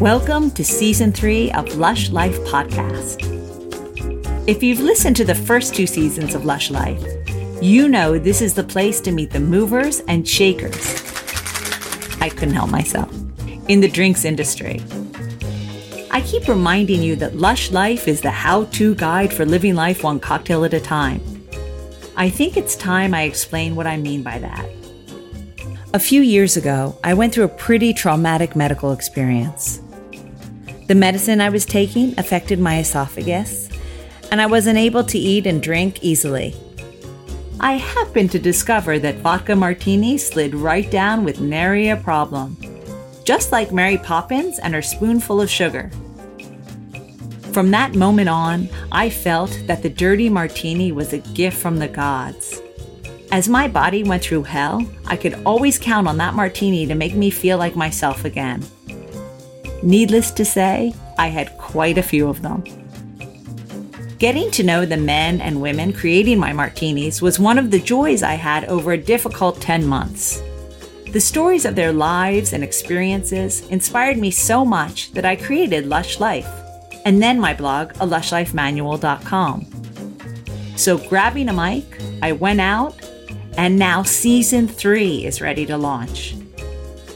Welcome to season three of Lush Life Podcast. If you've listened to the first two seasons of Lush Life, you know this is the place to meet the movers and shakers. I couldn't help myself. In the drinks industry. I keep reminding you that Lush Life is the how to guide for living life one cocktail at a time. I think it's time I explain what I mean by that. A few years ago, I went through a pretty traumatic medical experience. The medicine I was taking affected my esophagus, and I wasn't able to eat and drink easily. I happened to discover that vodka martini slid right down with nary a problem, just like Mary Poppins and her spoonful of sugar. From that moment on, I felt that the dirty martini was a gift from the gods. As my body went through hell, I could always count on that martini to make me feel like myself again. Needless to say, I had quite a few of them. Getting to know the men and women creating my martinis was one of the joys I had over a difficult 10 months. The stories of their lives and experiences inspired me so much that I created Lush Life, and then my blog, a. So, grabbing a mic, I went out, and now season three is ready to launch.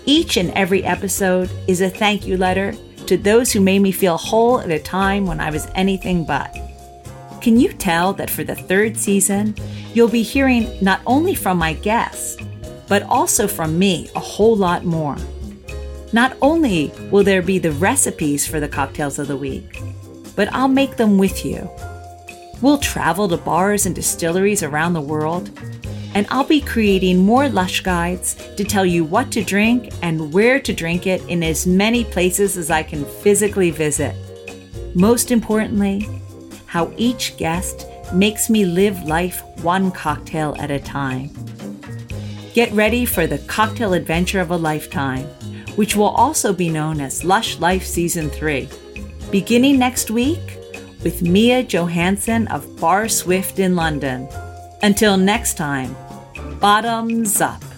Each and every episode is a thank you letter to those who made me feel whole at a time when I was anything but. Can you tell that for the third season, you'll be hearing not only from my guests, but also from me a whole lot more? Not only will there be the recipes for the cocktails of the week, but I'll make them with you. We'll travel to bars and distilleries around the world and I'll be creating more Lush guides to tell you what to drink and where to drink it in as many places as I can physically visit. Most importantly, how each guest makes me live life one cocktail at a time. Get ready for the cocktail adventure of a lifetime, which will also be known as Lush Life Season 3, beginning next week with Mia Johansson of Bar Swift in London. Until next time, bottoms up.